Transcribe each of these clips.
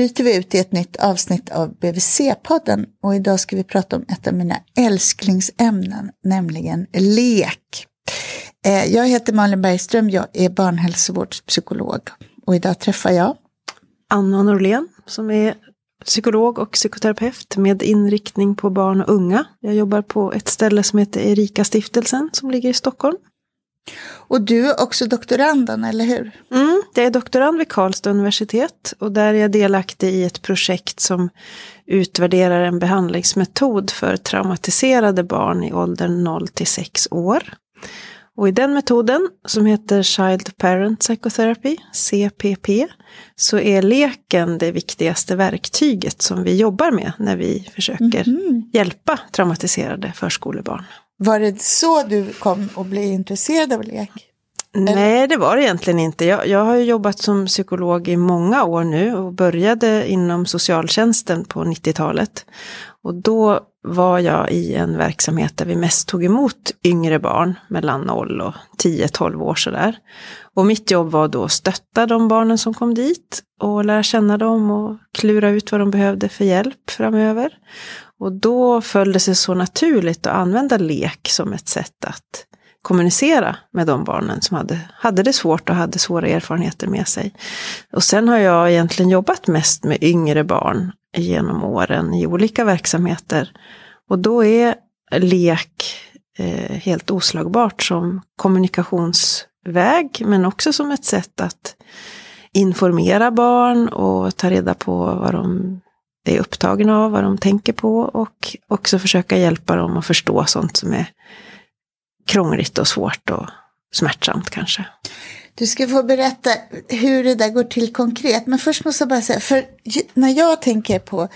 bryter vi ut i ett nytt avsnitt av BVC-podden och idag ska vi prata om ett av mina älsklingsämnen, nämligen lek. Eh, jag heter Malin Bergström, jag är barnhälsovårdspsykolog och idag träffar jag Anna Norlén som är psykolog och psykoterapeut med inriktning på barn och unga. Jag jobbar på ett ställe som heter Erika stiftelsen som ligger i Stockholm. Och du är också doktoranden, eller hur? Mm, jag är doktorand vid Karlstad universitet och där är jag delaktig i ett projekt som utvärderar en behandlingsmetod för traumatiserade barn i åldern 0 till 6 år. Och i den metoden, som heter Child Parent Psychotherapy, CPP, så är leken det viktigaste verktyget som vi jobbar med när vi försöker mm. hjälpa traumatiserade förskolebarn. Var det så du kom att bli intresserad av lek? Nej, det var det egentligen inte. Jag, jag har jobbat som psykolog i många år nu och började inom socialtjänsten på 90-talet. Och då var jag i en verksamhet där vi mest tog emot yngre barn mellan 0 och 10-12 år sådär. Och mitt jobb var då att stötta de barnen som kom dit och lära känna dem och klura ut vad de behövde för hjälp framöver. Och då föll det sig så naturligt att använda lek som ett sätt att kommunicera med de barnen som hade, hade det svårt och hade svåra erfarenheter med sig. Och sen har jag egentligen jobbat mest med yngre barn genom åren i olika verksamheter. Och då är lek eh, helt oslagbart som kommunikationsväg, men också som ett sätt att informera barn och ta reda på vad de är upptagna av, vad de tänker på och också försöka hjälpa dem att förstå sånt som är krångligt och svårt och smärtsamt kanske. Du ska få berätta hur det där går till konkret. Men först måste jag bara säga, för när jag tänker på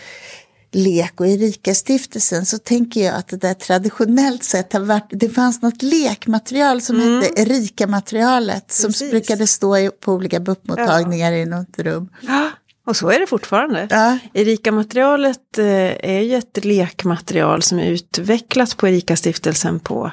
lek och Erika-stiftelsen så tänker jag att det där traditionellt sett har varit, det fanns något lekmaterial som mm. hette Erika-materialet som brukade stå på olika BUP-mottagningar ja. i något rum. Ja. Och så är det fortfarande. Ja. Erika-materialet eh, är ju ett lekmaterial som är utvecklat på Erika-stiftelsen på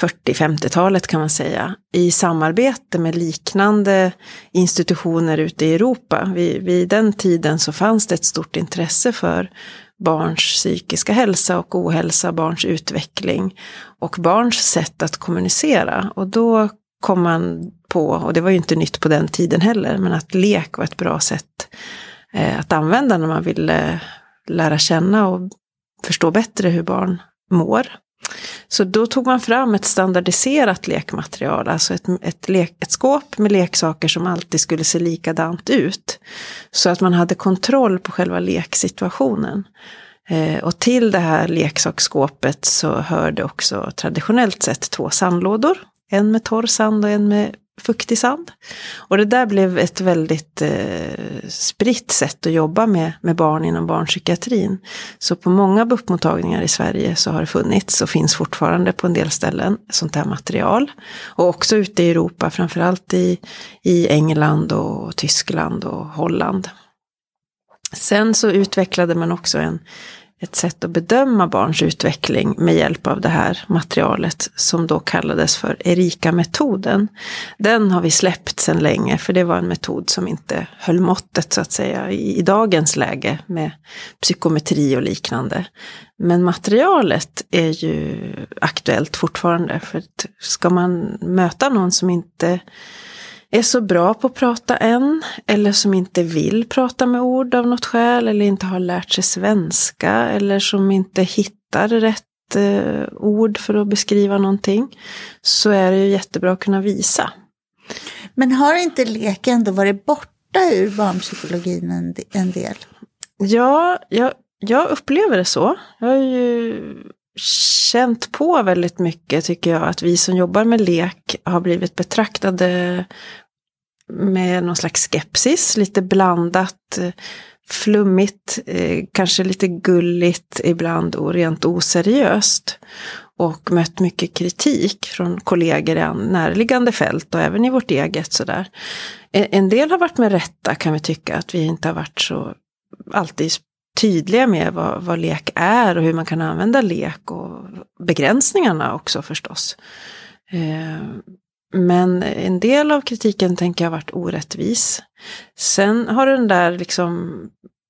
40-50-talet kan man säga, i samarbete med liknande institutioner ute i Europa. Vid, vid, den tiden så fanns det ett stort intresse för barns psykiska hälsa och ohälsa, barns utveckling och barns sätt att kommunicera. Och då kom man på, och det var ju inte nytt på den tiden heller, men att lek var ett bra sätt eh, att använda när man ville lära känna och förstå bättre hur barn mår. Så då tog man fram ett standardiserat lekmaterial, alltså ett, ett, lek, ett skåp med leksaker som alltid skulle se likadant ut. Så att man hade kontroll på själva leksituationen. Eh, och till det här leksaksskåpet så hörde också traditionellt sett två sandlådor. En med torr sand och en med fuktig sand. Och det där blev ett väldigt eh, spritt sätt att jobba med, med barn inom barnpsykiatrin. Så på många BUP-mottagningar i Sverige så har det funnits och finns fortfarande på en del ställen sånt här material. Och också ute i Europa, framförallt i, i England och Tyskland och Holland. Sen så utvecklade man också en ett sätt att bedöma barns utveckling med hjälp av det här materialet som då kallades för Erika-metoden. Den har vi släppt sedan länge för det var en metod som inte höll måttet så att säga i, i dagens läge med psykometri och liknande. Men materialet är ju aktuellt fortfarande för ska man möta någon som inte är så bra på att prata än, eller som inte vill prata med ord av något skäl, eller inte har lärt sig svenska, eller som inte hittar rätt eh, ord för att beskriva någonting, så är det ju jättebra att kunna visa. Men har inte lek ändå varit borta ur barnpsykologin en, en del? Ja, jag, jag upplever det så. Jag har ju känt på väldigt mycket tycker jag att vi som jobbar med lek har blivit betraktade med någon slags skepsis, lite blandat, flummigt, eh, kanske lite gulligt ibland och rent oseriöst. Och mött mycket kritik från kollegor i närliggande fält och även i vårt eget sådär. En del har varit med rätta kan vi tycka, att vi inte har varit så alltid tydliga med vad, vad lek är och hur man kan använda lek och begränsningarna också förstås. Eh, men en del av kritiken tänker jag har varit orättvis. Sen har den där liksom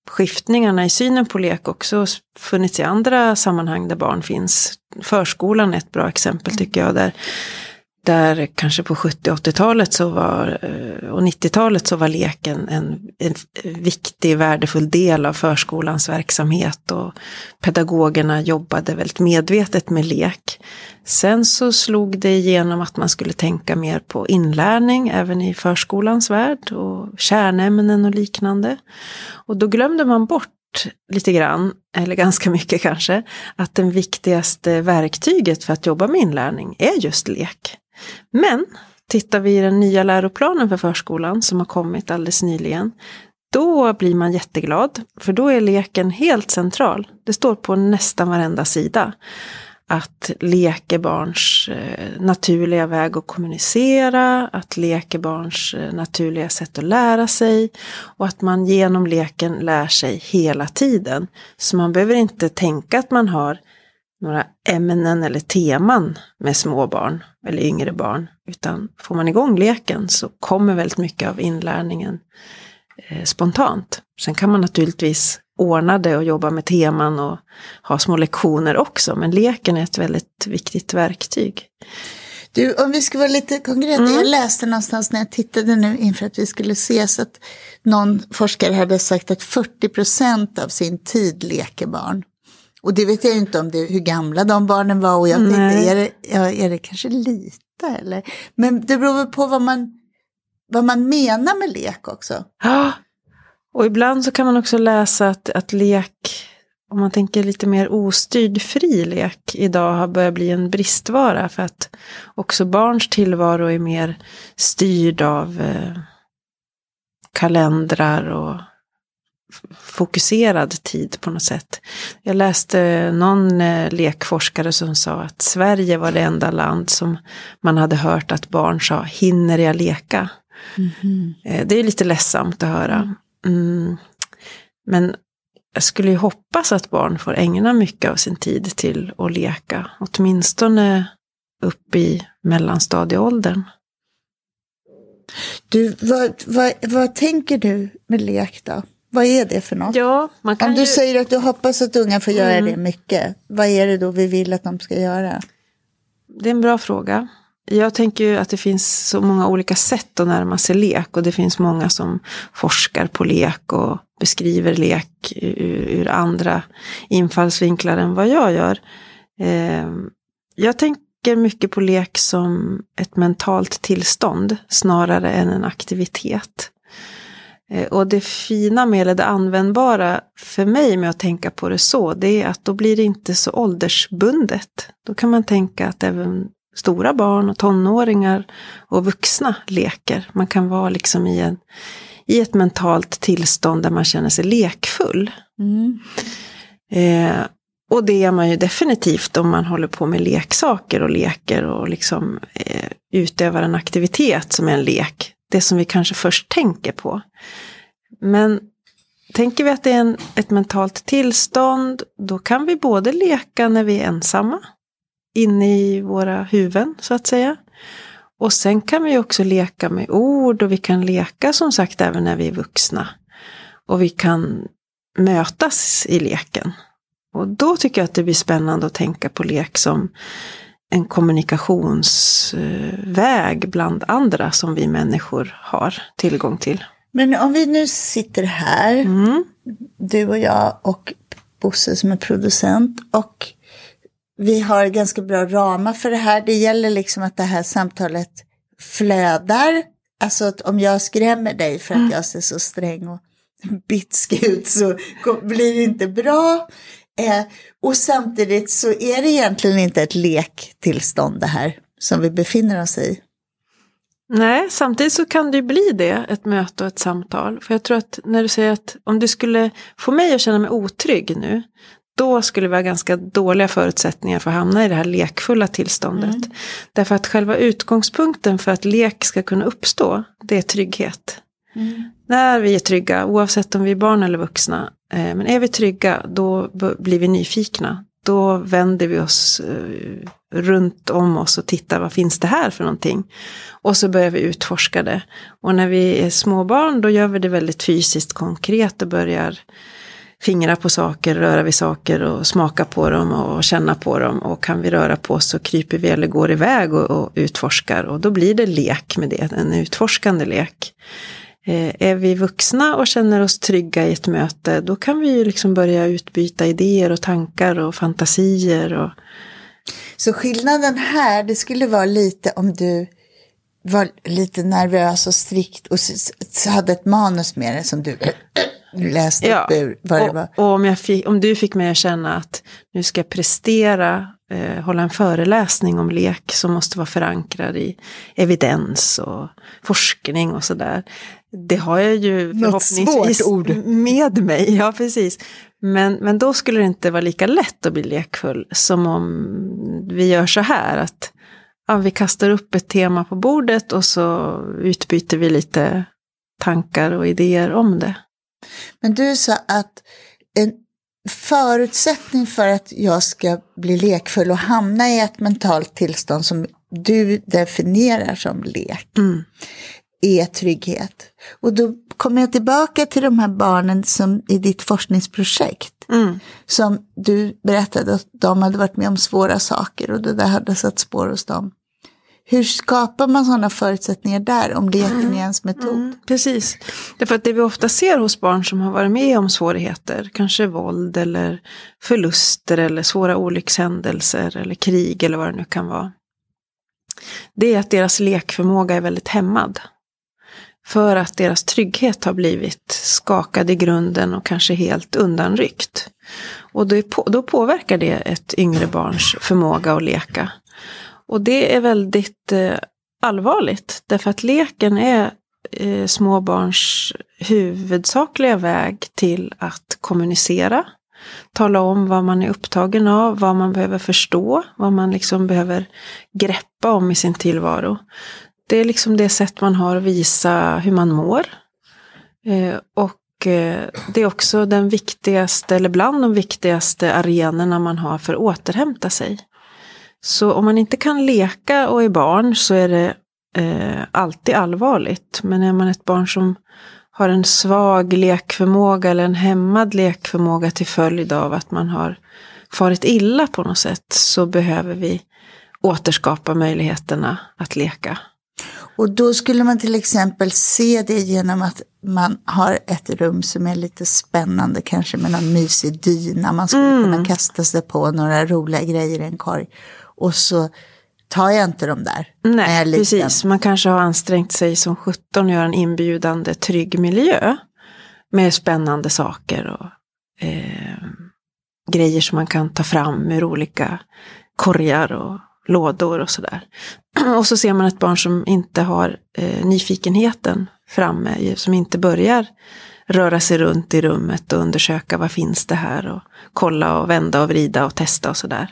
skiftningarna i synen på lek också funnits i andra sammanhang där barn finns. Förskolan är ett bra exempel tycker jag. Där där kanske på 70 80-talet så var, eh, och 90-talet så var leken en, en viktig, värdefull del av förskolans verksamhet och pedagogerna jobbade väldigt medvetet med lek. Sen så slog det igenom att man skulle tänka mer på inlärning även i förskolans värld och kärnämnen och liknande. Och då glömde man bort lite grann, eller ganska mycket kanske, att det viktigaste verktyget för att jobba med inlärning är just lek. Men tittar vi i den nya läroplanen för förskolan som har kommit alldeles nyligen, då blir man jätteglad, för då är leken helt central. Det står på nästan varenda sida att lek är barns eh, naturliga väg att kommunicera, att lek är barns eh, naturliga sätt att lära sig och att man genom leken lär sig hela tiden. Så man behöver inte tänka att man har några ämnen eller teman med små barn eller yngre barn. Utan får man igång leken så kommer väldigt mycket av inlärningen eh, spontant. Sen kan man naturligtvis ordna det och jobba med teman och ha små lektioner också. Men leken är ett väldigt viktigt verktyg. Du, om vi ska vara lite konkreta, mm. jag läste någonstans när jag tittade nu inför att vi skulle ses att någon forskare hade sagt att 40 procent av sin tid leker barn. Och det vet jag inte om det, hur gamla de barnen var och jag tänkte, är det, ja, är det kanske lite eller? Men det beror väl på vad man, vad man menar med lek också. Ja, och ibland så kan man också läsa att, att lek, om man tänker lite mer ostyrd fri lek idag har börjat bli en bristvara för att också barns tillvaro är mer styrd av eh, kalendrar och fokuserad tid på något sätt. Jag läste någon eh, lekforskare som sa att Sverige var det enda land som man hade hört att barn sa, hinner jag leka? Mm. Det är lite ledsamt att höra. Mm. Men jag skulle ju hoppas att barn får ägna mycket av sin tid till att leka, åtminstone upp i mellanstadieåldern. Du, vad, vad, vad tänker du med lek då? Vad är det för något? Ja, Om du ju... säger att du hoppas att unga får göra mm. det mycket, vad är det då vi vill att de ska göra? Det är en bra fråga. Jag tänker ju att det finns så många olika sätt att närma sig lek och det finns många som forskar på lek och beskriver lek ur, ur andra infallsvinklar än vad jag gör. Eh, jag tänker mycket på lek som ett mentalt tillstånd snarare än en aktivitet. Eh, och det fina med eller det användbara för mig med att tänka på det så, det är att då blir det inte så åldersbundet. Då kan man tänka att även stora barn och tonåringar och vuxna leker. Man kan vara liksom i, en, i ett mentalt tillstånd där man känner sig lekfull. Mm. Eh, och det är man ju definitivt om man håller på med leksaker och leker och liksom eh, utövar en aktivitet som är en lek det som vi kanske först tänker på. Men tänker vi att det är en, ett mentalt tillstånd, då kan vi både leka när vi är ensamma, inne i våra huvuden så att säga. Och sen kan vi också leka med ord och vi kan leka som sagt även när vi är vuxna. Och vi kan mötas i leken. Och då tycker jag att det blir spännande att tänka på lek som en kommunikationsväg bland andra som vi människor har tillgång till. Men om vi nu sitter här, mm. du och jag och Bosse som är producent och vi har ganska bra ramar för det här. Det gäller liksom att det här samtalet flödar. Alltså att om jag skrämmer dig för att mm. jag ser så sträng och bitsk ut så blir det inte bra. Eh, och samtidigt så är det egentligen inte ett lektillstånd det här som vi befinner oss i. Nej, samtidigt så kan det ju bli det, ett möte och ett samtal. För jag tror att när du säger att om du skulle få mig att känna mig otrygg nu, då skulle vi ha ganska dåliga förutsättningar för att hamna i det här lekfulla tillståndet. Mm. Därför att själva utgångspunkten för att lek ska kunna uppstå, det är trygghet. Mm. När vi är trygga, oavsett om vi är barn eller vuxna, Eh, men är vi trygga, då blir vi nyfikna. då vänder vi oss eh, runt om oss och tittar vad finns det här för någonting. Och så börjar vi utforska det. Och när vi är småbarn då gör vi det väldigt fysiskt konkret och börjar fingra på saker, röra vid saker och smaka på dem och känna på dem. Och kan vi röra på oss så kryper vi eller går iväg och, och utforskar. Och då blir det lek med det, en utforskande lek. Eh, är vi vuxna och känner oss trygga i ett möte, då kan vi ju liksom börja utbyta idéer och tankar och fantasier. Och... Så skillnaden här, det skulle vara lite om du var lite nervös och strikt och hade ett manus med dig som du läste ja, upp ur vad det var. Och, och om, fick, om du fick mig att känna att nu ska jag prestera, eh, hålla en föreläsning om lek som måste vara förankrad i evidens och forskning och sådär. Det har jag ju Något förhoppningsvis ord. med mig. Ja, precis. Men, men då skulle det inte vara lika lätt att bli lekfull som om vi gör så här. att ja, Vi kastar upp ett tema på bordet och så utbyter vi lite tankar och idéer om det. Men du sa att en förutsättning för att jag ska bli lekfull och hamna i ett mentalt tillstånd som du definierar som lek mm. Är trygghet. Och då kommer jag tillbaka till de här barnen som i ditt forskningsprojekt. Mm. Som du berättade att de hade varit med om svåra saker och det där hade satt spår hos dem. Hur skapar man sådana förutsättningar där om leken mm. är ens metod? Mm, precis. Därför att det vi ofta ser hos barn som har varit med om svårigheter, kanske våld eller förluster eller svåra olyckshändelser eller krig eller vad det nu kan vara. Det är att deras lekförmåga är väldigt hämmad. För att deras trygghet har blivit skakad i grunden och kanske helt undanryckt. Och då påverkar det ett yngre barns förmåga att leka. Och det är väldigt eh, allvarligt, därför att leken är eh, småbarns huvudsakliga väg till att kommunicera. Tala om vad man är upptagen av, vad man behöver förstå, vad man liksom behöver greppa om i sin tillvaro. Det är liksom det sätt man har att visa hur man mår. Eh, och eh, det är också den viktigaste, eller bland de viktigaste arenorna man har för att återhämta sig. Så om man inte kan leka och är barn så är det eh, alltid allvarligt. Men är man ett barn som har en svag lekförmåga eller en hämmad lekförmåga till följd av att man har farit illa på något sätt så behöver vi återskapa möjligheterna att leka. Och då skulle man till exempel se det genom att man har ett rum som är lite spännande, kanske med någon mysig dyna. Man skulle mm. kunna kasta sig på några roliga grejer i en korg och så tar jag inte dem där. Nej, precis. Man kanske har ansträngt sig som 17 att göra en inbjudande trygg miljö. Med spännande saker och eh, grejer som man kan ta fram ur olika korgar och lådor och sådär. Och så ser man ett barn som inte har eh, nyfikenheten framme, som inte börjar röra sig runt i rummet och undersöka vad finns det här och kolla och vända och vrida och testa och sådär.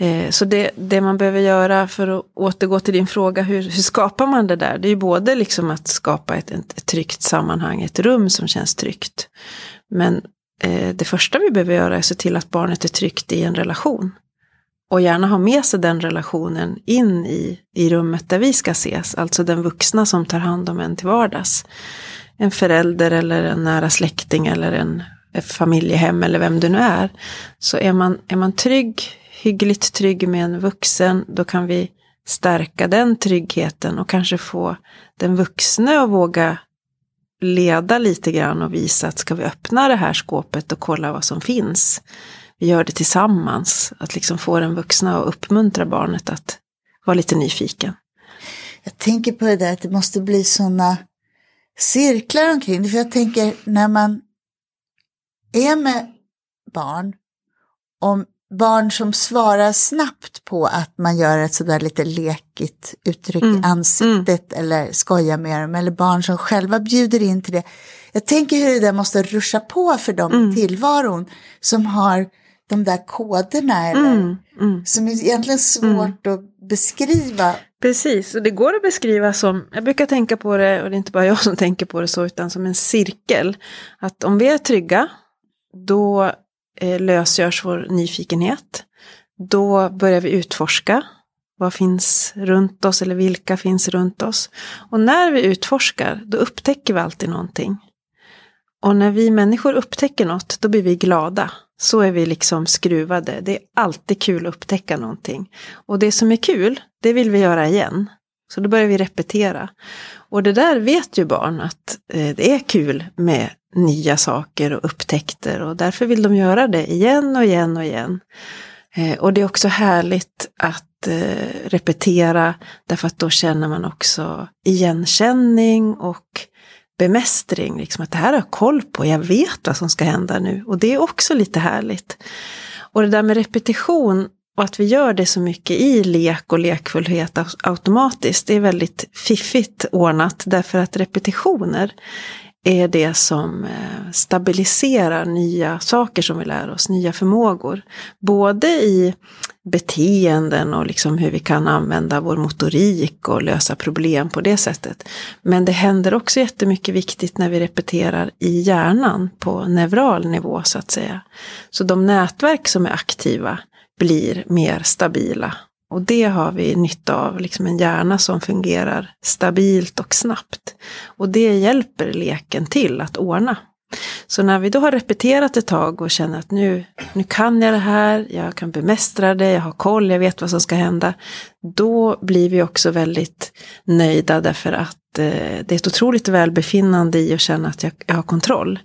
Eh, så det, det, man behöver göra för att återgå till din fråga, hur, hur skapar man det där? Det är ju både liksom att skapa ett, ett, ett tryggt sammanhang, ett rum som känns tryggt. Men eh, det första vi behöver göra är att se till att barnet är tryggt i en relation. Och gärna ha med sig den relationen in i, i rummet där vi ska ses, alltså den vuxna som tar hand om en till vardags. En förälder eller en nära släkting eller en familjehem eller vem det nu är. Så är man, är man trygg hyggligt trygg med en vuxen, då kan vi stärka den tryggheten och kanske få den vuxne att våga leda lite grann och visa att ska vi öppna det här skåpet och kolla vad som finns. Vi gör det tillsammans, att liksom få den vuxna och uppmuntra barnet att vara lite nyfiken. Jag tänker på det där att det måste bli sådana cirklar omkring det, för jag tänker när man är med barn, om barn som svarar snabbt på att man gör ett sådär lite lekigt uttryck mm. i ansiktet mm. eller skojar med dem, eller barn som själva bjuder in till det. Jag tänker hur det där måste ruscha på för dem mm. i tillvaron som har de där koderna eller, mm. mm. som är egentligen svårt mm. att beskriva. Precis, och det går att beskriva som, jag brukar tänka på det, och det är inte bara jag som tänker på det så, utan som en cirkel. Att om vi är trygga, då eh, lösgörs vår nyfikenhet. Då börjar vi utforska. Vad finns runt oss eller vilka finns runt oss? Och när vi utforskar, då upptäcker vi alltid någonting. Och när vi människor upptäcker något, då blir vi glada. Så är vi liksom skruvade. Det är alltid kul att upptäcka någonting. Och det som är kul, det vill vi göra igen. Så då börjar vi repetera. Och det där vet ju barn att eh, det är kul med nya saker och upptäckter och därför vill de göra det igen och igen och igen. Eh, och det är också härligt att eh, repetera därför att då känner man också igenkänning och bemästring. Liksom att det här har jag koll på, jag vet vad som ska hända nu. Och det är också lite härligt. Och det där med repetition och att vi gör det så mycket i lek och lekfullhet automatiskt, det är väldigt fiffigt ordnat därför att repetitioner är det som eh, stabiliserar nya saker som vi lär oss, nya förmågor. Både i beteenden och liksom hur vi kan använda vår motorik och lösa problem på det sättet. Men det händer också jättemycket viktigt när vi repeterar i hjärnan på neural nivå så att säga. Så de nätverk som är aktiva blir mer stabila. Och det har vi nytta av, liksom en hjärna som fungerar stabilt och snabbt. Och det hjälper leken till att ordna. Så när vi då har repeterat ett tag och känner att nu, nu kan jag det här, jag kan bemästra det, jag har koll, jag vet vad som ska hända. Då blir vi också väldigt nöjda därför att eh, det är ett otroligt välbefinnande i att känna att jag, jag har kontroll.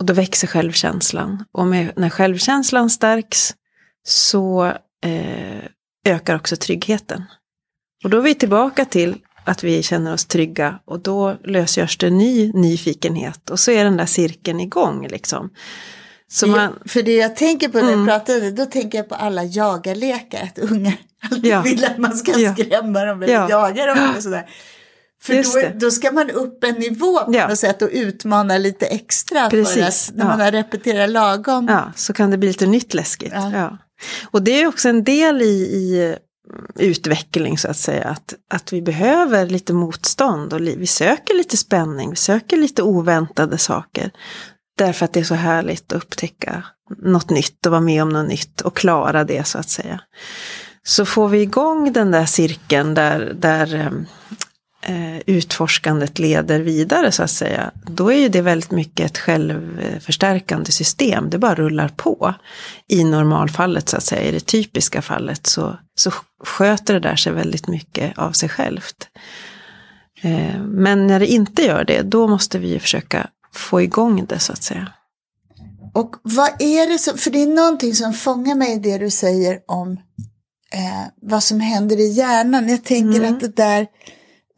Och då växer självkänslan. Och med, när självkänslan stärks så eh, ökar också tryggheten. Och då är vi tillbaka till att vi känner oss trygga och då lösgörs det ny nyfikenhet och så är den där cirkeln igång liksom. Så man... För det jag tänker på när jag mm. pratade, då tänker jag på alla jagarlekar, att ungar alltid ja. vill att man ska ja. skrämma dem eller ja. jaga dem och sådär. För då, då, ska man upp en nivå på ja. något sätt och utmana lite extra. Precis. När man har repeterat lagom. Ja, så kan det bli lite nytt läskigt. Ja. Och det är också en del i, i utveckling så att säga. Att, att vi behöver lite motstånd och vi söker lite spänning, vi söker lite oväntade saker. Därför att det är så härligt att upptäcka något nytt och vara med om något nytt och klara det så att säga. Så får vi igång den där cirkeln där, där ehm, utforskandet leder vidare så att säga, då är ju det väldigt mycket ett självförstärkande system. Det bara rullar på. I normalfallet så att säga, i det typiska fallet så, så sköter det där sig väldigt mycket av sig självt. Eh, men när det inte gör det, då måste vi ju försöka få igång det så att säga. Och vad är det som, för det är någonting som fångar mig i det du säger om eh, vad som händer i hjärnan. Jag tänker mm. att det där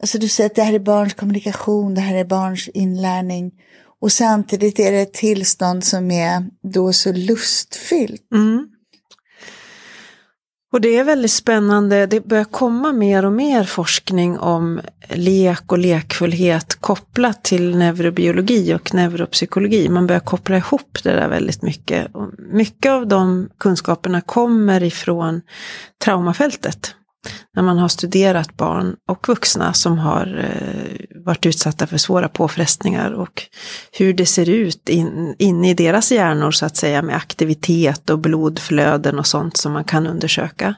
Alltså du säger att det här är barns kommunikation, det här är barns inlärning. Och samtidigt är det ett tillstånd som är då så lustfyllt. Mm. Och det är väldigt spännande, det börjar komma mer och mer forskning om lek och lekfullhet kopplat till neurobiologi och neuropsykologi. Man börjar koppla ihop det där väldigt mycket. Och mycket av de kunskaperna kommer ifrån traumafältet när man har studerat barn och vuxna som har eh, varit utsatta för svåra påfrestningar och hur det ser ut in, in i deras hjärnor så att säga med aktivitet och blodflöden och sånt som man kan undersöka.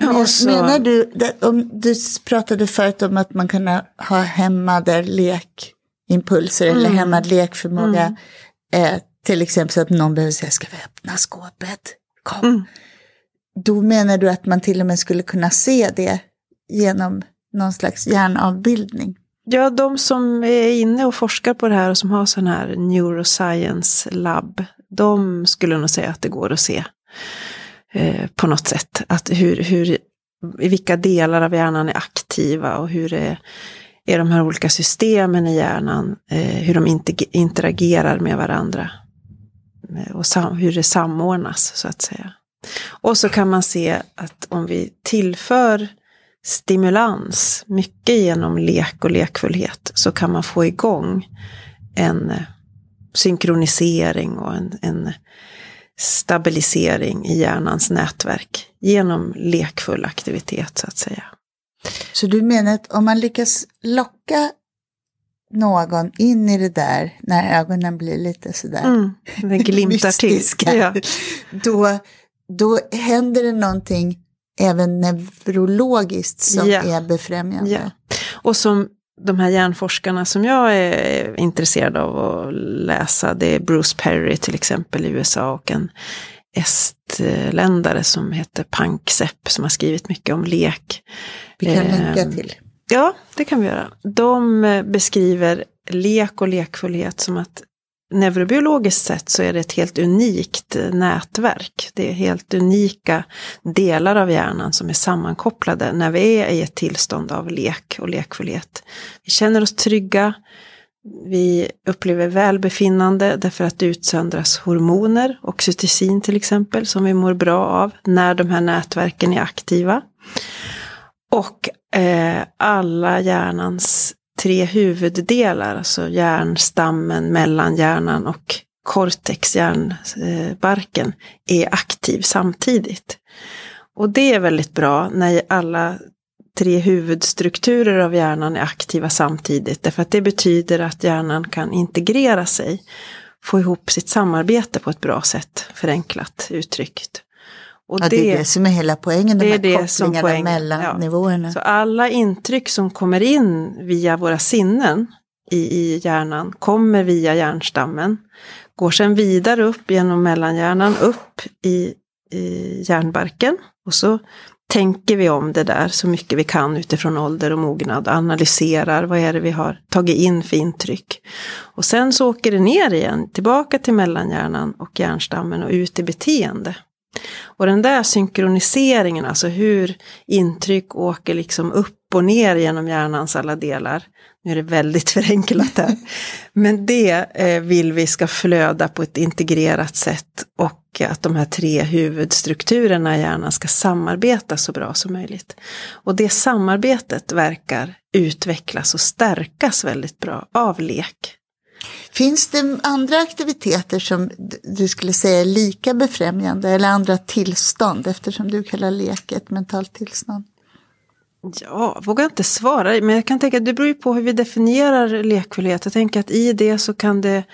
Men, så... Menar du, om du pratade förut om att man kan ha hämmade lekimpulser mm. eller hämmad lekförmåga. Mm. Eh, till exempel så att någon behöver säga, ska vi öppna skåpet? Kom. Mm. Då menar du att man till och med skulle kunna se det genom någon slags hjärnavbildning? Ja, de som är inne och forskar på det här och som har sån här neuroscience labb, de skulle nog säga att det går att se eh, på något sätt. Att hur, hur, i vilka delar av hjärnan är aktiva och hur är, är de här olika systemen i hjärnan, eh, hur de interagerar med varandra. Eh, och sam, hur det samordnas så att säga. Och så kan man se att om vi tillför stimulans, mycket genom lek och lekfullhet, så kan man få igång en eh, synkronisering och en, en stabilisering i hjärnans nätverk genom lekfull aktivitet så att säga. Så du menar att om man lyckas locka någon in i det där när ögonen blir lite sådär mm, det glimtar till. Ja. Då, då händer det någonting även neurologiskt som ja. är befrämjande. Ja. Och som de här hjärnforskarna som jag är intresserad av att läsa, det är Bruce Perry till exempel i USA och en estländare som heter Panksepp som har skrivit mycket om lek. Vi kan länka ehm, till. Ja, det kan vi göra. De eh, beskriver lek och lekfullhet som att neurobiologiskt sett så är det ett helt unikt eh, nätverk. Det är helt unika delar av hjärnan som är sammankopplade när vi är i ett tillstånd av lek och lekfullhet. Vi känner oss trygga, vi upplever välbefinnande därför att det utsöndras hormoner, oxytocin till exempel, som vi mår bra av när de här nätverken är aktiva. Och eh, alla hjärnans tre huvuddelar, alltså hjärnstammen, mellanhjärnan och cortex, hjärnbarken, är aktiv samtidigt. Och det är väldigt bra när alla tre huvudstrukturer av hjärnan är aktiva samtidigt. Därför att det betyder att hjärnan kan integrera sig, få ihop sitt samarbete på ett bra sätt, förenklat uttryckt. Och ja, det, det, är det som är hela poängen, de här kopplingarna poäng, mellan ja. nivåerna. Så alla intryck som kommer in via våra sinnen i, i hjärnan kommer via hjärnstammen. Går sedan vidare upp genom mellanhjärnan, upp i, i hjärnbarken. Och så tänker vi om det där så mycket vi kan utifrån ålder och mognad. Analyserar vad är det vi har tagit in för intryck. Och sen så åker det ner igen, tillbaka till mellanhjärnan och hjärnstammen och ut i beteende. Och den där synkroniseringen, alltså hur intryck åker liksom upp och ner genom hjärnans alla delar. Nu är det väldigt förenklat här. Men det eh, vill vi ska flöda på ett integrerat sätt och att de här tre huvudstrukturerna i hjärnan ska samarbeta så bra som möjligt. Och det samarbetet verkar utvecklas och stärkas väldigt bra av lek. Finns det andra aktiviteter som du skulle säga är lika befrämjande eller andra tillstånd eftersom du kallar lek ett mentalt tillstånd? Ja, vågar inte svara, men jag kan tänka att det beror ju på hur vi definierar lekfullhet. Jag tänker att i det så kan det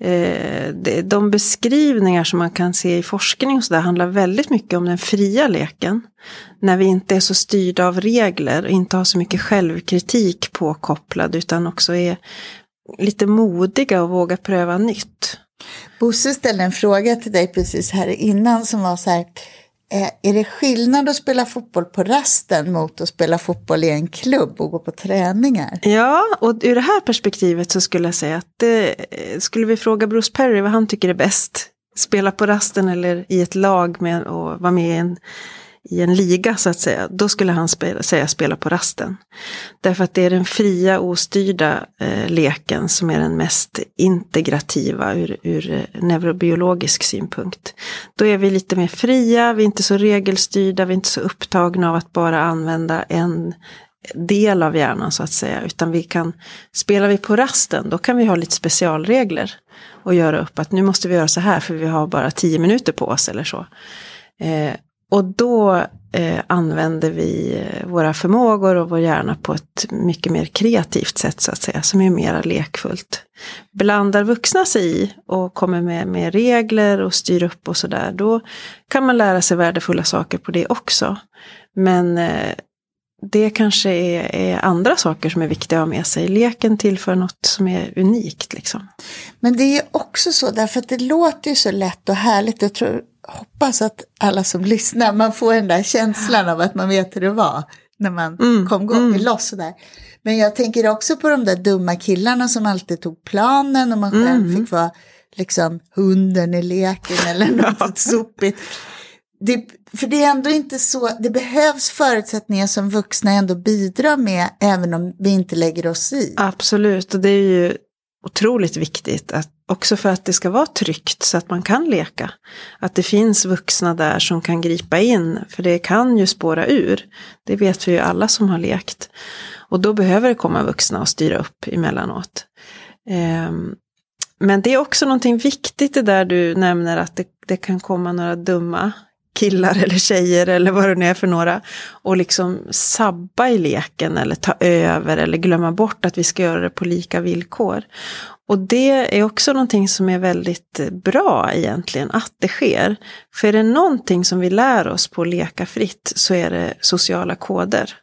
eh, de beskrivningar som man kan se i forskning och så där handlar väldigt mycket om den fria leken. När vi inte är så styrda av regler och inte har så mycket självkritik påkopplad utan också är lite modiga och våga pröva nytt. Bosse ställde en fråga till dig precis här innan som var så här. Eh, är det skillnad att spela fotboll på rasten mot att spela fotboll i en klubb och gå på träningar? Ja, och ur det här perspektivet så skulle jag säga att det, eh, skulle vi fråga Bruce Perry vad han tycker är bäst, spela på rasten eller i ett lag med och vara med i en i en liga så att säga, då skulle han spela, säga spela på rasten. Därför att det är den fria, ostyrda eh, leken som är den mest integrativa ur, ur eh, neurobiologisk synpunkt. Då är vi lite mer fria, vi är inte så regelstyrda, vi är inte så upptagna av att bara använda en del av hjärnan så att säga, utan vi kan, spelar vi på rasten, då kan vi ha lite specialregler och göra upp att nu måste vi göra så här för vi har bara tio minuter på oss eller så. Eh, och då eh, använder vi eh, våra förmågor och vår hjärna på ett mycket mer kreativt sätt så att säga, som är mera lekfullt. Blandar vuxna sig i och kommer med, med regler och styr upp och sådär, då kan man lära sig värdefulla saker på det också. Men eh, det kanske är, är, andra saker som är viktiga att ha med sig. Leken tillför något som är unikt. Liksom. Men det är också så, därför att det låter ju så lätt och härligt. Jag tror hoppas att alla som lyssnar, man får den där känslan av att man vet hur det var när man mm, kom mm. loss sådär. Men jag tänker också på de där dumma killarna som alltid tog planen och man själv mm. fick vara liksom hunden i leken eller något sopigt. Det, för det är ändå inte så, det behövs förutsättningar som vuxna ändå bidrar med även om vi inte lägger oss i. Absolut, och det är ju otroligt viktigt att också för att det ska vara tryggt så att man kan leka. Att det finns vuxna där som kan gripa in, för det kan ju spåra ur. Det vet vi ju alla som har lekt. Och då behöver det komma vuxna och styra upp emellanåt. Um, men det är också någonting viktigt det där du nämner att det, det kan komma några dumma killar eller tjejer eller vad det nu är för några. Och liksom sabba i leken eller ta över eller glömma bort att vi ska göra det på lika villkor. Och det är också någonting som är väldigt bra egentligen, att det sker. För är det någonting som vi lär oss på att leka fritt så är det sociala koder.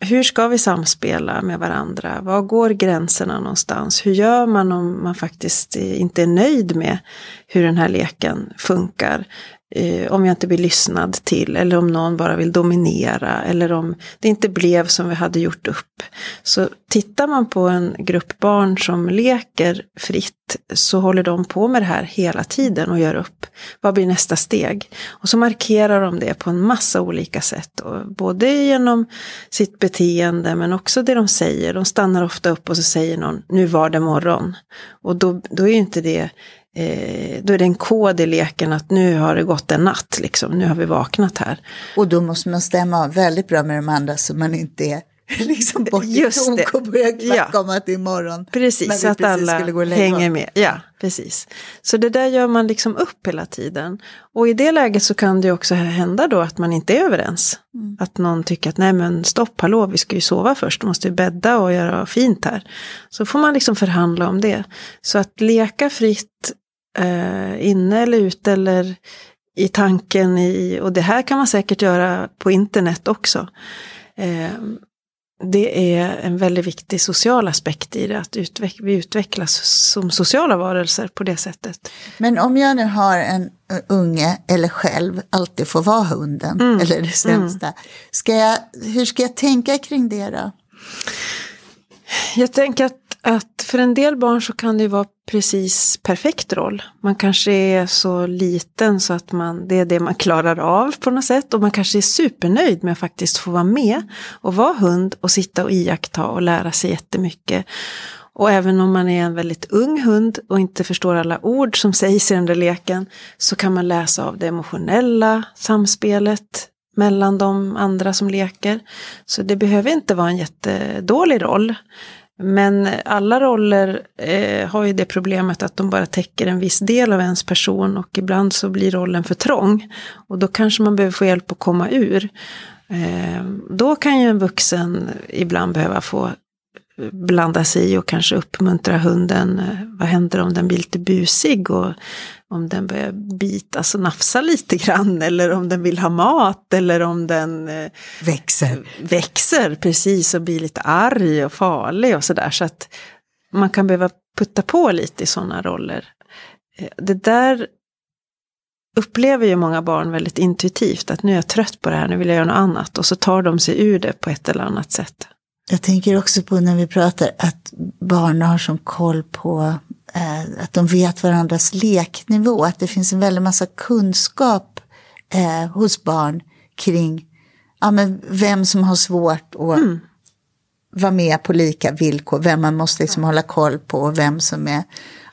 Hur ska vi samspela med varandra? Var går gränserna någonstans? Hur gör man om man faktiskt inte är nöjd med hur den här leken funkar? Eh, om jag inte blir lyssnad till eller om någon bara vill dominera eller om det inte blev som vi hade gjort upp. Så tittar man på en grupp barn som leker fritt så håller de på med det här hela tiden och gör upp. Vad blir nästa steg? Och så markerar de det på en massa olika sätt. Och både genom sitt beteende men också det de säger. De stannar ofta upp och så säger någon, nu var det morgon. Och då, då är ju inte det eh, då är det en kod i leken att nu har det gått en natt, liksom. nu har vi vaknat här. Och då måste man stämma av väldigt bra med de andra så man inte är liksom bort i tok och börjar knacka ja. om att det är imorgon. Precis, så att alla hänger med. Ja, precis. Så det där gör man liksom upp hela tiden. Och i det läget så kan det också hända då att man inte är överens. Mm. Att någon tycker att nej men stopp, hallå, vi ska ju sova först, måste ju bädda och göra fint här. Så får man liksom förhandla om det. Så att leka fritt eh, inne eller ute eller i tanken i, och det här kan man säkert göra på internet också. Eh, det är en väldigt viktig social aspekt i det, att utveck vi utvecklas som sociala varelser på det sättet. Men om jag nu har en unge, eller själv, alltid får vara hunden, mm. eller det sämsta, mm. ska jag, hur ska jag tänka kring det då? Jag tänker att att för en del barn så kan det ju vara precis perfekt roll. Man kanske är så liten så att man, det är det man klarar av på något sätt. Och man kanske är supernöjd med att faktiskt få vara med och vara hund och sitta och iaktta och lära sig jättemycket. Och även om man är en väldigt ung hund och inte förstår alla ord som sägs i den där leken så kan man läsa av det emotionella samspelet mellan de andra som leker. Så det behöver inte vara en jättedålig roll. Men alla roller eh, har ju det problemet att de bara täcker en viss del av ens person och ibland så blir rollen för trång. Och då kanske man behöver få hjälp att komma ur. Eh, då kan ju en vuxen ibland behöva få blanda sig i och kanske uppmuntra hunden. Eh, vad händer om den blir lite busig och om den börjar bitas och nafsa lite grann eller om den vill ha mat eller om den eh, växer. Växer, precis, och blir lite arg och farlig och sådär. Så att man kan behöva putta på lite i sådana roller. Eh, det där upplever ju många barn väldigt intuitivt att nu är jag trött på det här, nu vill jag göra något annat. Och så tar de sig ur det på ett eller annat sätt. Jag tänker också på när vi pratar att barn har som koll på eh, att de vet varandras leknivå. Att det finns en väldig massa kunskap eh, hos barn kring ja, men vem som har svårt att mm. vara med på lika villkor. Vem man måste liksom hålla koll på och vem som är,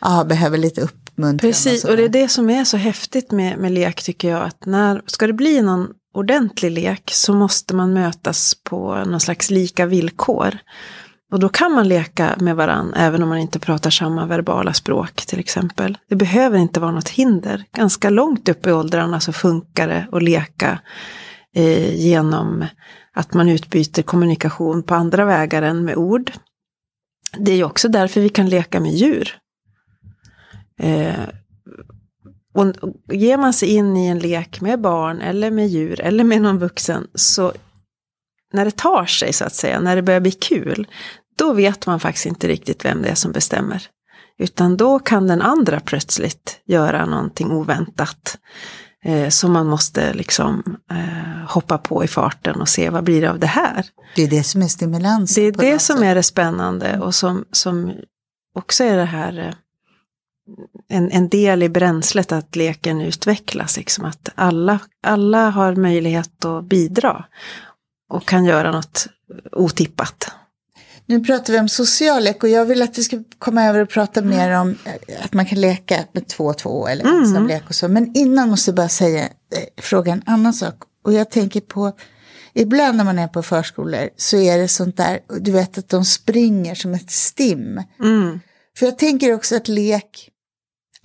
ja, behöver lite uppmuntran. Precis, och, och det är det som är så häftigt med, med lek tycker jag. Att när, ska det bli någon ordentlig lek så måste man mötas på någon slags lika villkor. Och då kan man leka med varann även om man inte pratar samma verbala språk till exempel. Det behöver inte vara något hinder. Ganska långt upp i åldrarna så funkar det att leka eh, genom att man utbyter kommunikation på andra vägar än med ord. Det är ju också därför vi kan leka med djur. Eh, och ger man sig in i en lek med barn eller med djur eller med någon vuxen så när det tar sig så att säga, när det börjar bli kul, då vet man faktiskt inte riktigt vem det är som bestämmer. Utan då kan den andra plötsligt göra någonting oväntat. Eh, som man måste liksom eh, hoppa på i farten och se vad blir det av det här. Det är det som är stimulans. Det är det som sätt. är det spännande och som, som också är det här eh, en, en del i bränslet att leken utvecklas. Liksom att alla, alla har möjlighet att bidra och kan göra något otippat. Nu pratar vi om social lek och jag vill att vi ska komma över och prata mm. mer om att man kan leka med två och två eller mm. ensam lek och så. Men innan måste jag bara säga, eh, fråga en annan sak. Och jag tänker på, ibland när man är på förskolor så är det sånt där, du vet att de springer som ett stim. Mm. För jag tänker också att lek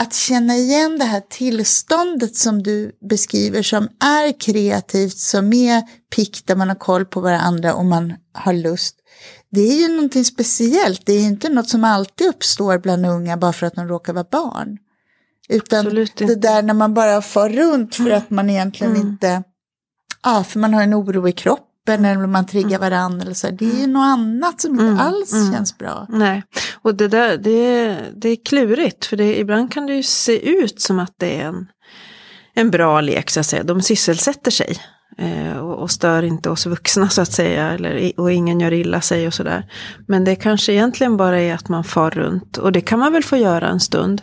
att känna igen det här tillståndet som du beskriver som är kreativt, som är pick där man har koll på varandra och man har lust. Det är ju någonting speciellt, det är inte något som alltid uppstår bland unga bara för att de råkar vara barn. Utan det där när man bara far runt för att man egentligen mm. inte, ja för man har en oro i kroppen kroppen eller man triggar mm. varandra. Eller så. Det är ju något annat som inte mm. alls mm. känns bra. Nej, och det där det, det är klurigt för det, ibland kan det ju se ut som att det är en, en bra lek så att säga. De sysselsätter sig eh, och, och, stör inte oss vuxna så att säga. Eller, och ingen gör illa sig och sådär. Men det kanske egentligen bara är att man far runt. Och det kan man väl få göra en stund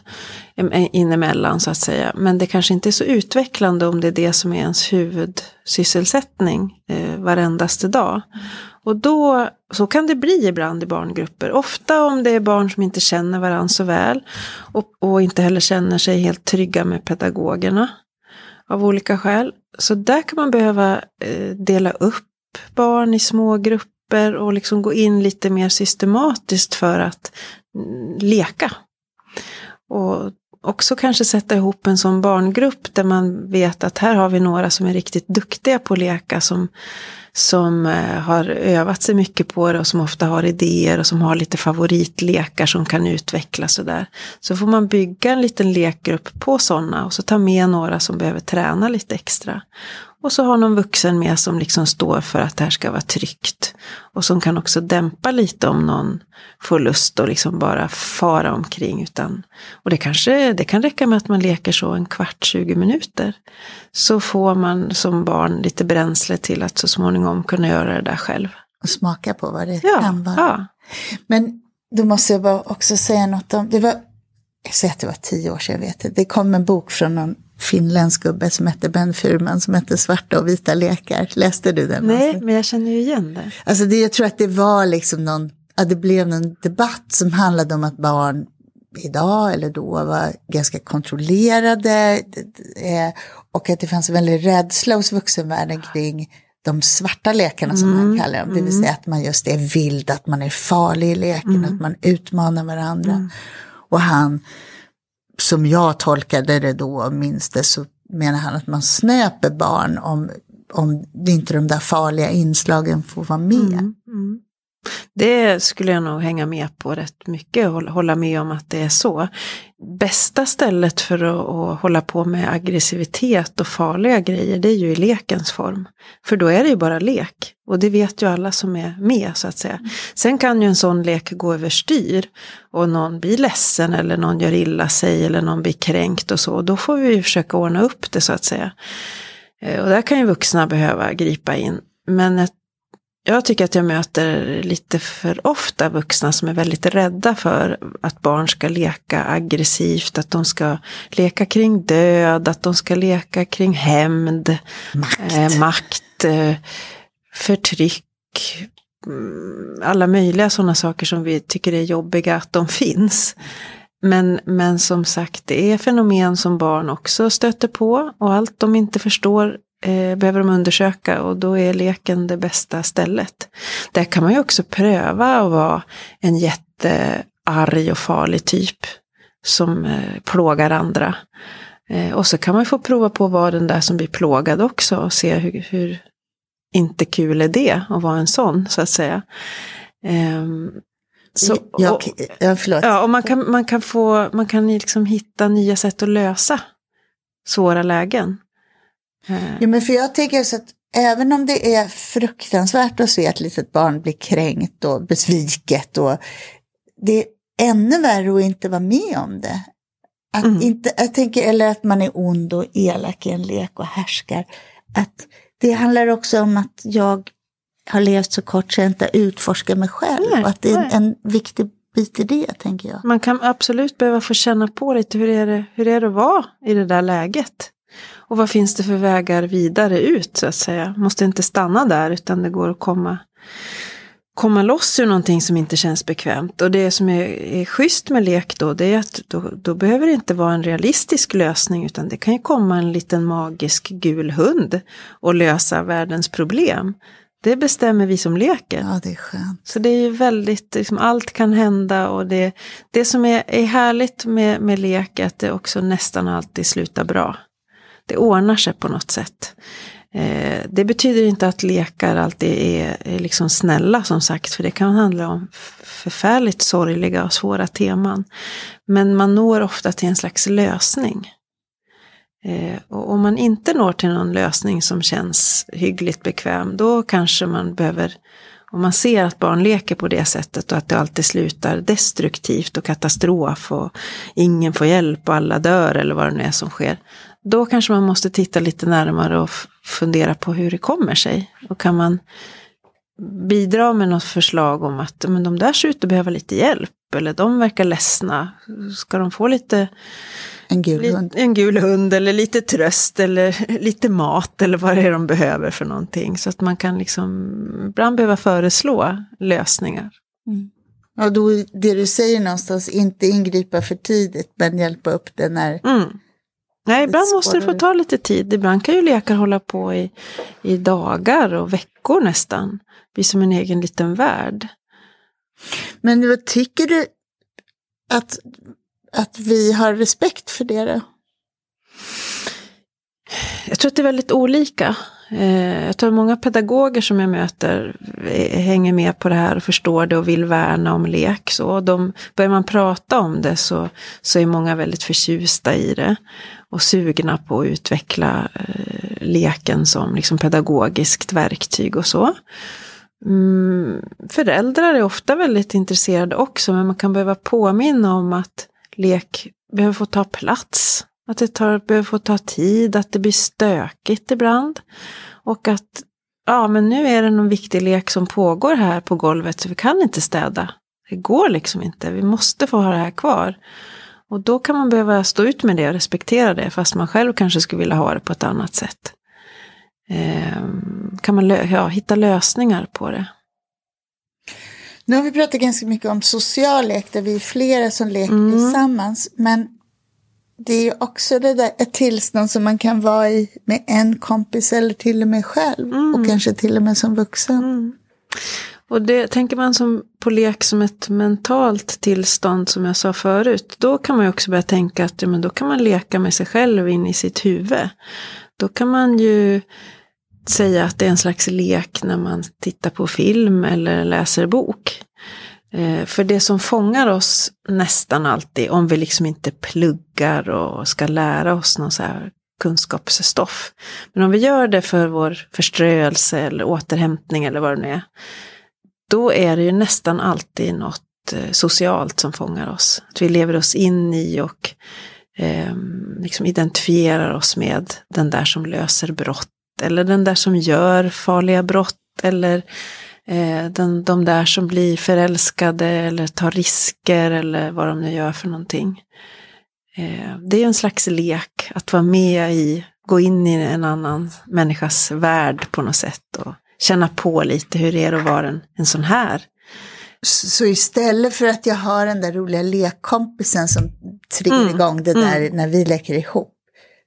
Eh, inemellan så att säga. Men det kanske inte är så utvecklande om det är det som är ens huvudsysselsättning eh, varendaste dag. Och då, så kan det bli ibland i barngrupper. Ofta om det är barn som inte känner varandra så väl. Och, och inte heller känner sig helt trygga med pedagogerna. Av olika skäl. Så där kan man behöva eh, dela upp barn i små grupper och liksom gå in lite mer systematiskt för att mm, leka. Och också kanske sätta ihop en sån barngrupp där man vet att här har vi några som är riktigt duktiga på att leka, som, som eh, har övat sig mycket på det och som ofta har idéer och som har lite favoritlekar som kan utvecklas och där. Så får man bygga en liten lekgrupp på sådana och så ta med några som behöver träna lite extra. Och så har någon vuxen med som liksom står för att det här ska vara tryggt. Och som kan också dämpa lite om någon får lust att liksom bara fara omkring. Utan, och det kanske det kan räcka med att man leker så en kvart, 20 minuter. Så får man som barn lite bränsle till att så småningom kunna göra det där själv. Och smaka på vad det ja, kan vara. Ja. Men då måste jag bara också säga något om, det var, jag säger att det var tio år sedan, jag vet det, det kom en bok från någon finländsk gubbe som hette Ben Furman som hette Svarta och vita lekar. Läste du den? Nej, alltså? men jag känner ju igen det. Alltså det, jag tror att det var liksom någon, att det blev någon debatt som handlade om att barn idag eller då var ganska kontrollerade eh, och att det fanns en väldig rädsla hos vuxenvärlden kring de svarta lekarna som mm, man kallar dem. Det vill mm. säga att man just är vild, att man är farlig i leken, mm. att man utmanar varandra. Mm. Och han som jag tolkade det då och minns det så menar han att man snöper barn om, om inte de där farliga inslagen får vara med. Mm. Det skulle jag nog hänga med på rätt mycket, hålla med om att det är så. Bästa stället för att, att, hålla på med aggressivitet och farliga grejer, det är ju i lekens form. För då är det ju bara lek. Och det vet ju alla som är med så att säga. Mm. Sen kan ju en sån lek gå överstyr och någon blir ledsen eller någon gör illa sig eller någon blir kränkt och så. Då får vi ju försöka ordna upp det så att säga. Eh, och där kan ju vuxna behöva gripa in. Men ett jag tycker att jag möter lite för ofta vuxna som är väldigt rädda för att barn ska leka aggressivt, att de ska leka kring död, att de ska leka kring hämnd, makt, eh, makt eh, förtryck, mm, alla möjliga sådana saker som vi tycker är jobbiga att de finns. Men, men som sagt, det är fenomen som barn också stöter på och allt de inte förstår eh, behöver de undersöka och då är leken det bästa stället. Där kan man ju också pröva att vara en jättearg och farlig typ som eh, plågar andra. Eh, och så kan man få prova på att vara den där som blir plågad också och se hur, hur inte kul är det att vara en sån så att säga. Um, så, ja, och, ja, förlåt. Ja, och man kan, man kan, få, man kan liksom hitta nya sätt att lösa svåra lägen. Ja, men för jag tänker så att även om det är fruktansvärt att se ett litet barn bli kränkt och besviket och det är ännu värre att inte vara med om det. Att mm. inte, jag tänker, eller att man är ond och elak i en lek och härskar. Att det handlar också om att jag har levt så kort så jag inte utforskar mig själv. Nej, och att det är en, en viktig bit i det, tänker jag. Man kan absolut behöva få känna på lite hur är det, hur är det att vara i det där läget. Och vad finns det för vägar vidare ut så att säga? Måste inte stanna där utan det går att komma, komma loss ur någonting som inte känns bekvämt. Och det som är, är schysst med lek då, det är att då, då behöver det inte vara en realistisk lösning utan det kan ju komma en liten magisk gul hund och lösa världens problem. Det bestämmer vi som leker. Ja, det är skönt. Så det är ju väldigt, liksom, allt kan hända och det, det som är, är härligt med, med lek är att det också nästan alltid slutar bra. Det ordnar sig på något sätt. Eh, det betyder inte att lekar alltid är, är liksom snälla som sagt, för det kan handla om förfärligt sorgliga och svåra teman. Men man når ofta till en slags lösning. Eh, och om man inte når till någon lösning som känns hyggligt bekväm, då kanske man behöver, om man ser att barn leker på det sättet och att det alltid slutar destruktivt och katastrof och ingen får hjälp och alla dör eller vad det nu är som sker, då kanske man måste titta lite närmare och fundera på hur det kommer sig. Och kan man bidra med något förslag om att men de där ser ut att behöva lite hjälp eller de verkar ledsna. Ska de få lite en gul li, hund. En gul hund eller lite tröst eller lite mat eller vad det är de behöver för någonting. Så att man kan liksom ibland behöva föreslå lösningar. Mm. Och då det du säger någonstans, inte ingripa för tidigt men hjälpa upp det när mm. Nej, ibland måste det få ta lite tid. Ibland kan ju lekar hålla på i, i dagar och veckor nästan. Bli som en egen liten värld. Men vad tycker du att, att vi har respekt för det då? Jag tror att det är väldigt olika. Eh, jag tror att många pedagoger som jag möter hänger med på det här och förstår det och vill värna om lek. Så de, börjar man prata om det så, så är många väldigt förtjusta i det och sugna på att utveckla eh, leken som liksom pedagogiskt verktyg och så. Mm, föräldrar är ofta väldigt intresserade också, men man kan behöva påminna om att lek behöver få ta plats. Att det tar, behöver få ta tid, att det blir stökigt ibland. Och att, ja men nu är det någon viktig lek som pågår här på golvet så vi kan inte städa. Det går liksom inte, vi måste få ha det här kvar. Och då kan man behöva stå ut med det och respektera det, fast man själv kanske skulle vilja ha det på ett annat sätt. Eh, kan man ja, hitta lösningar på det. Nu har vi pratat ganska mycket om social lek, där vi är flera som leker mm. tillsammans. Men det är ju också det där, ett tillstånd som man kan vara i med en kompis eller till och med själv. Mm. Och kanske till och med som vuxen. Mm. Och det tänker man som på lek som ett mentalt tillstånd som jag sa förut. Då kan man ju också börja tänka att ja, men då kan man leka med sig själv in i sitt huvud. Då kan man ju säga att det är en slags lek när man tittar på film eller läser bok. Eh, för det som fångar oss nästan alltid, om vi liksom inte pluggar och ska lära oss någon så här kunskapsstoff. Men om vi gör det för vår förströelse eller återhämtning eller vad det nu är då är det ju nästan alltid något eh, socialt som fångar oss. Att vi lever oss in i och eh, liksom identifierar oss med den där som löser brott. Eller den där som gör farliga brott. Eller eh, den, de där som blir förälskade eller tar risker eller vad de nu gör för någonting. Eh, det är en slags lek att vara med i, gå in i en annan människas värld på något sätt. Och, känna på lite hur det är att vara en, en sån här. Så istället för att jag har den där roliga lekkompisen som triggar mm. igång det där mm. när vi leker ihop,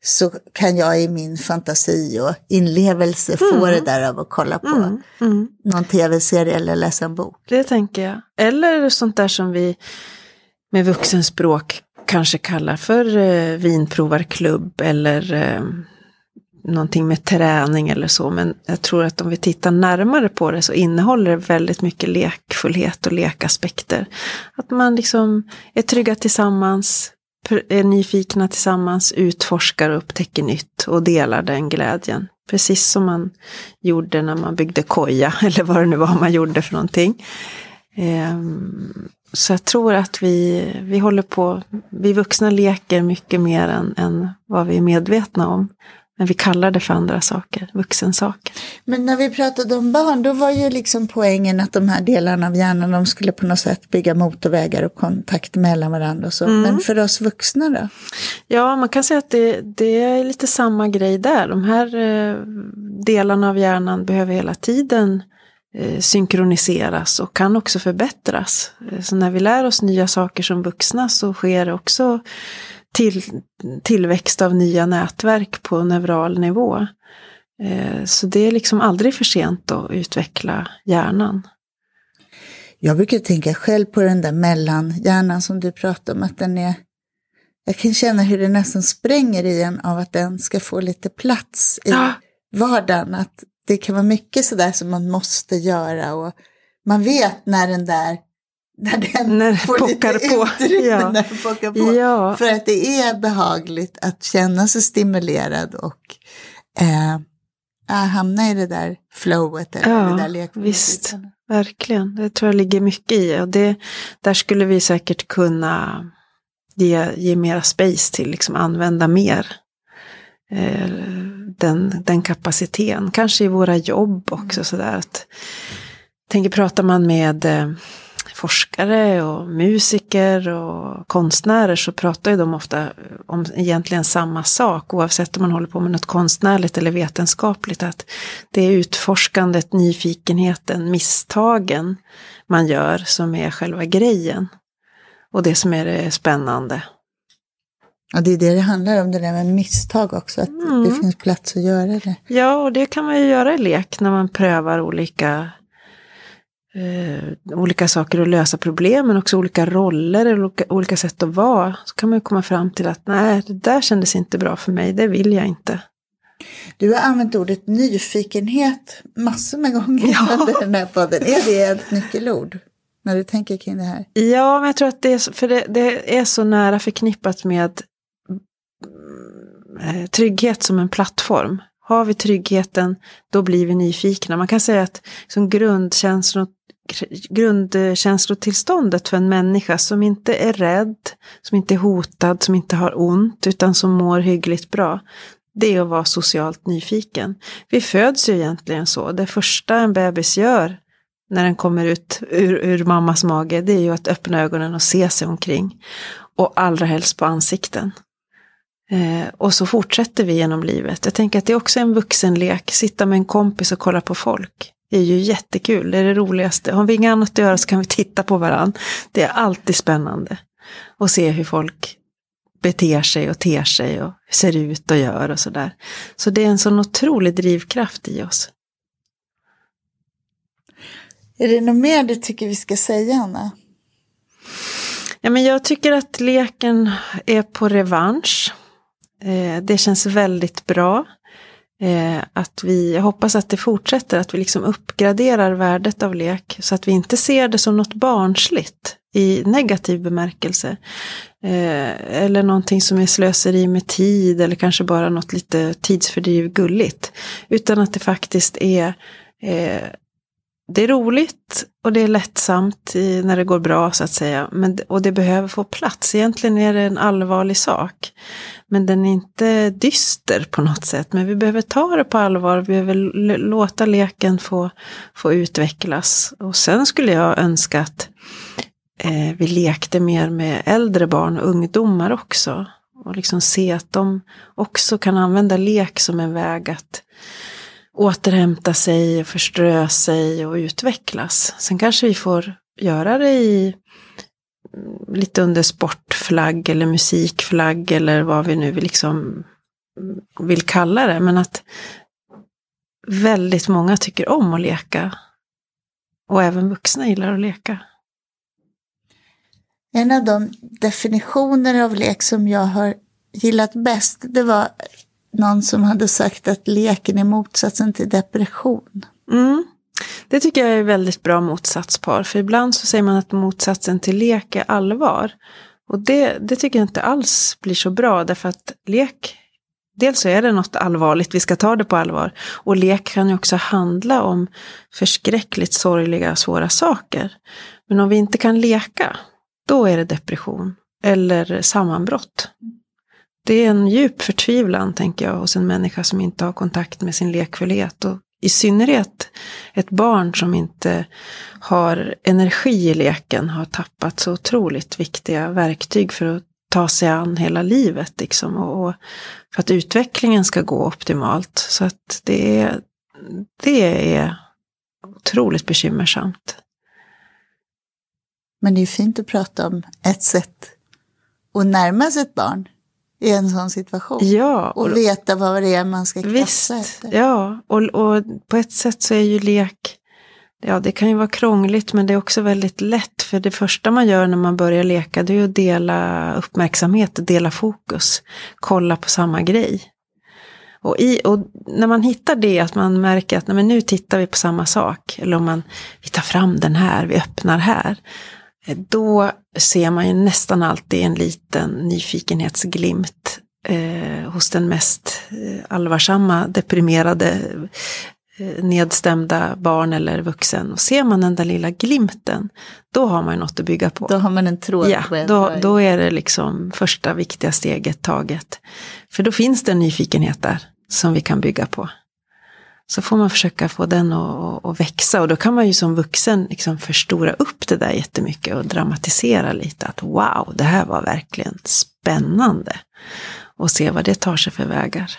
så kan jag i min fantasi och inlevelse få mm. det där av att kolla på mm. mm. någon tv-serie eller läsa en bok. Det tänker jag. Eller sånt där som vi med vuxenspråk kanske kallar för eh, vinprovarklubb eller eh, någonting med träning eller så, men jag tror att om vi tittar närmare på det så innehåller det väldigt mycket lekfullhet och lekaspekter. Att man liksom är trygga tillsammans, är nyfikna tillsammans, utforskar och upptäcker nytt och delar den glädjen. Precis som man gjorde när man byggde koja eller vad det nu var man gjorde för någonting. Ehm, så jag tror att vi, vi håller på, vi vuxna leker mycket mer än, än vad vi är medvetna om. Men vi kallar det för andra saker, vuxensaker. Men när vi pratade om barn, då var ju liksom poängen att de här delarna av hjärnan, de skulle på något sätt bygga motorvägar och kontakt mellan varandra och så. Mm. Men för oss vuxna då? Ja, man kan säga att det, det är lite samma grej där. De här eh, delarna av hjärnan behöver hela tiden eh, synkroniseras och kan också förbättras. Eh, så när vi lär oss nya saker som vuxna så sker det också till, tillväxt av nya nätverk på neural nivå. Eh, så det är liksom aldrig för sent att utveckla hjärnan. Jag brukar tänka själv på den där mellanhjärnan som du pratade om, att den är jag kan känna hur det nästan spränger i en av att den ska få lite plats i ja. vardagen. Att det kan vara mycket sådär som man måste göra och man vet när den där när den när får lite på. utrymme ja. när den pockar på. Ja. För att det är behagligt att känna sig stimulerad och eh, hamna i det där flowet. Eller ja, det där visst. Verkligen, det tror jag ligger mycket i. Och det, där skulle vi säkert kunna ge, ge mera space till, liksom använda mer eh, den, den kapaciteten. Kanske i våra jobb också sådär. Att, tänker pratar man med eh, forskare och musiker och konstnärer så pratar ju de ofta om egentligen samma sak oavsett om man håller på med något konstnärligt eller vetenskapligt. Att det är utforskandet, nyfikenheten, misstagen man gör som är själva grejen. Och det som är det spännande. Ja, det är det det handlar om, det där med misstag också, att mm. det finns plats att göra det. Ja, och det kan man ju göra i lek när man prövar olika, eh, olika saker att lösa problem, men också olika roller eller olika, olika sätt att vara. Så kan man ju komma fram till att nej, det där kändes inte bra för mig, det vill jag inte. Du har använt ordet nyfikenhet massor med gånger ja. under den här podden. Är det ett nyckelord? när du tänker kring det här? Ja, men jag tror att det är, för det, det är så nära förknippat med eh, trygghet som en plattform. Har vi tryggheten, då blir vi nyfikna. Man kan säga att som grundkänslo, grundkänslotillståndet för en människa som inte är rädd, som inte är hotad, som inte har ont, utan som mår hyggligt bra. Det är att vara socialt nyfiken. Vi föds ju egentligen så. Det första en bebis gör när den kommer ut ur, ur, mammas mage, det är ju att öppna ögonen och se sig omkring. Och allra helst på ansikten. Eh, och så fortsätter vi genom livet. Jag tänker att det är också en vuxenlek, sitta med en kompis och kolla på folk. Det är ju jättekul, det är det roligaste. Har vi inget annat att göra så kan vi titta på varandra. Det är alltid spännande. Och se hur folk beter sig och ter sig och ser ut och gör och sådär. Så det är en sån otrolig drivkraft i oss. Är det något mer du tycker vi ska säga, Anna? Ja, men jag tycker att leken är på revansch. Eh, det känns väldigt bra. Eh, att vi, jag hoppas att det fortsätter, att vi liksom uppgraderar värdet av lek. Så att vi inte ser det som något barnsligt i negativ bemärkelse. Eh, eller någonting som är slöseri med tid eller kanske bara något lite tidsfördriv gulligt. Utan att det faktiskt är eh, det är roligt och det är lättsamt i, när det går bra så att säga. Men, och det behöver få plats. Egentligen är det en allvarlig sak. Men den är inte dyster på något sätt. Men vi behöver ta det på allvar. Vi behöver låta leken få, få utvecklas. Och sen skulle jag önska att eh, vi lekte mer med äldre barn och ungdomar också. Och liksom se att de också kan använda lek som en väg att återhämta sig och förströ sig och utvecklas. Sen kanske vi får göra det i mm, lite under sportflagg eller musikflagg eller vad vi nu liksom vill kalla det. Men att väldigt många tycker om att leka. Och även vuxna gillar att leka. En av de definitioner av lek som jag har gillat bäst, det var någon som hade sagt att leken är motsatsen till depression. Mm. Det tycker jag är väldigt bra motsatspar, för ibland så säger man att motsatsen till lek är allvar. Och det, det tycker jag inte alls blir så bra, därför att lek, dels så är det något allvarligt, vi ska ta det på allvar. Och lek kan ju också handla om förskräckligt sorgliga, svåra saker. Men om vi inte kan leka, då är det depression eller sammanbrott. Det är en djup förtvivlan, tänker jag, hos en människa som inte har kontakt med sin lekfullhet. Och i synnerhet ett barn som inte har energi i leken har tappat så otroligt viktiga verktyg för att ta sig an hela livet. Liksom, och, för att utvecklingen ska gå optimalt. Så att det är, det är otroligt bekymmersamt. Men det är fint att prata om ett sätt att närma sig ett barn i en sån situation. Ja. Och, och veta vad det är man ska krafsa efter. Ja, och, och på ett sätt så är ju lek, ja det kan ju vara krångligt men det är också väldigt lätt. För det första man gör när man börjar leka det är att dela uppmärksamhet, dela fokus, kolla på samma grej. Och, i, och när man hittar det, att man märker att nej, nu tittar vi på samma sak, eller om man vi tar fram den här, vi öppnar här, då ser man ju nästan alltid en liten nyfikenhetsglimt eh, hos den mest eh, allvarsamma, deprimerade, eh, nedstämda barn eller vuxen. Och ser man den där lilla glimten, då har man något att bygga på. Då har man en tråd. Ja, då, då är det liksom första viktiga steget taget. För då finns det en nyfikenhet där som vi kan bygga på. Så får man försöka få den att, att växa och då kan man ju som vuxen liksom förstora upp det där jättemycket och dramatisera lite. Att wow, det här var verkligen spännande. Och se vad det tar sig för vägar.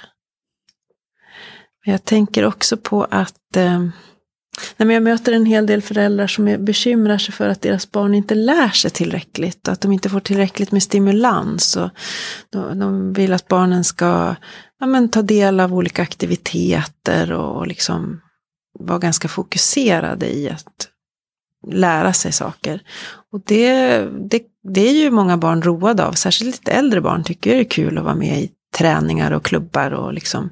Jag tänker också på att eh, Nej, men jag möter en hel del föräldrar som är, bekymrar sig för att deras barn inte lär sig tillräckligt. Att de inte får tillräckligt med stimulans. Och de, de vill att barnen ska ja, men, ta del av olika aktiviteter och, och liksom vara ganska fokuserade i att lära sig saker. Och det, det, det är ju många barn roade av. Särskilt lite äldre barn tycker det är kul att vara med i träningar och klubbar och liksom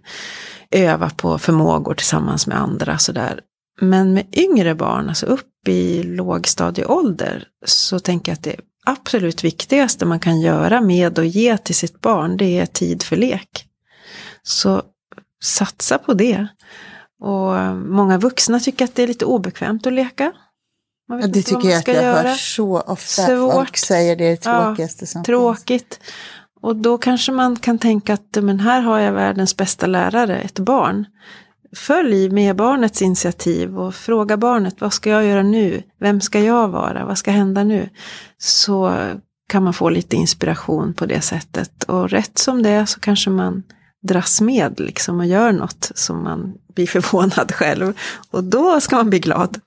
öva på förmågor tillsammans med andra. Sådär. Men med yngre barn, alltså upp i lågstadieålder, så tänker jag att det absolut viktigaste man kan göra med och ge till sitt barn, det är tid för lek. Så satsa på det. Och många vuxna tycker att det är lite obekvämt att leka. Ja, det tycker jag att jag göra. hör så ofta. Svårt. Folk säger det är det tråkigaste ja, som Tråkigt. Finns. Och då kanske man kan tänka att men här har jag världens bästa lärare, ett barn. Följ med barnets initiativ och fråga barnet vad ska jag göra nu? Vem ska jag vara? Vad ska hända nu? Så kan man få lite inspiration på det sättet. Och rätt som det är så kanske man dras med liksom och gör något som man blir förvånad själv. Och då ska man bli glad.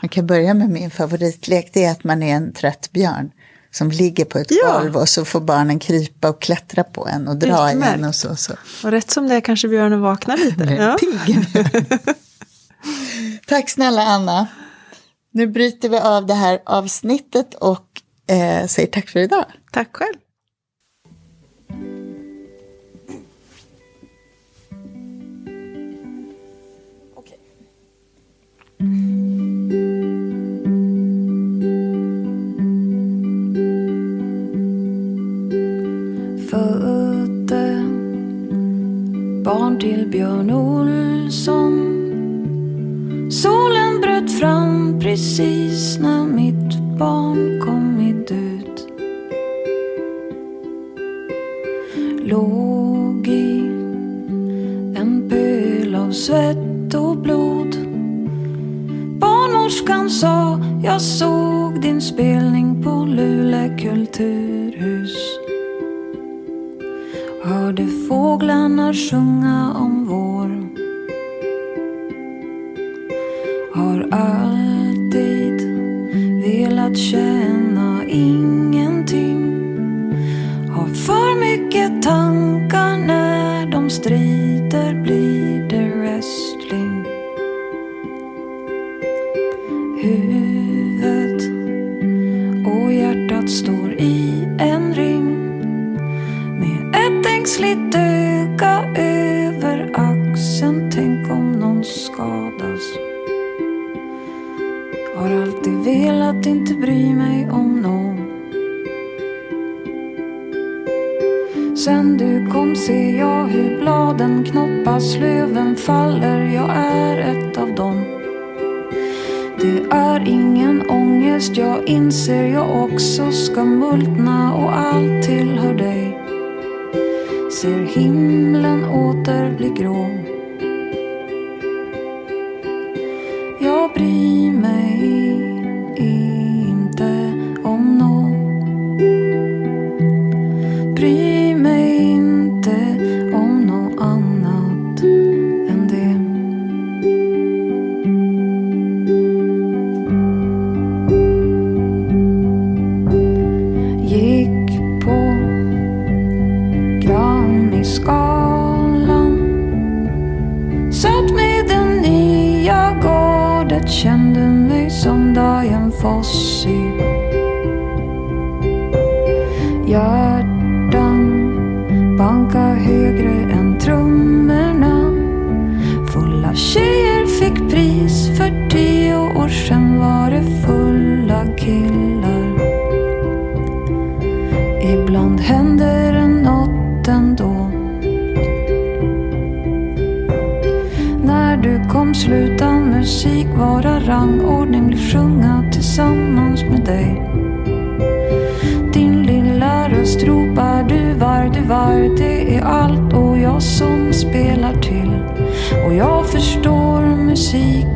Man kan börja med min favoritlek, det är att man är en trött björn som ligger på ett ja. golv och så får barnen krypa och klättra på en och dra i en och så, så. Och rätt som det är kanske björnen vaknar lite. ja. pigg. tack snälla Anna. Nu bryter vi av det här avsnittet och eh, säger tack för idag. Tack själv. Barn till Björn Olsson. Solen bröt fram precis när mitt barn kommit ut. Låg i en pöl av svett och blod. Barnmorskan sa, jag såg din spelning på Luleå kultur. Fåglarna sjunga om vår. Någonstans. Har alltid velat inte bry mig om någon. Sen du kom ser jag hur bladen knoppas, löven faller. Jag är ett av dem. Det är ingen ångest, jag inser jag också ska multna och allt tillhör dig ser himlen åter bli grå. Jag förstår musik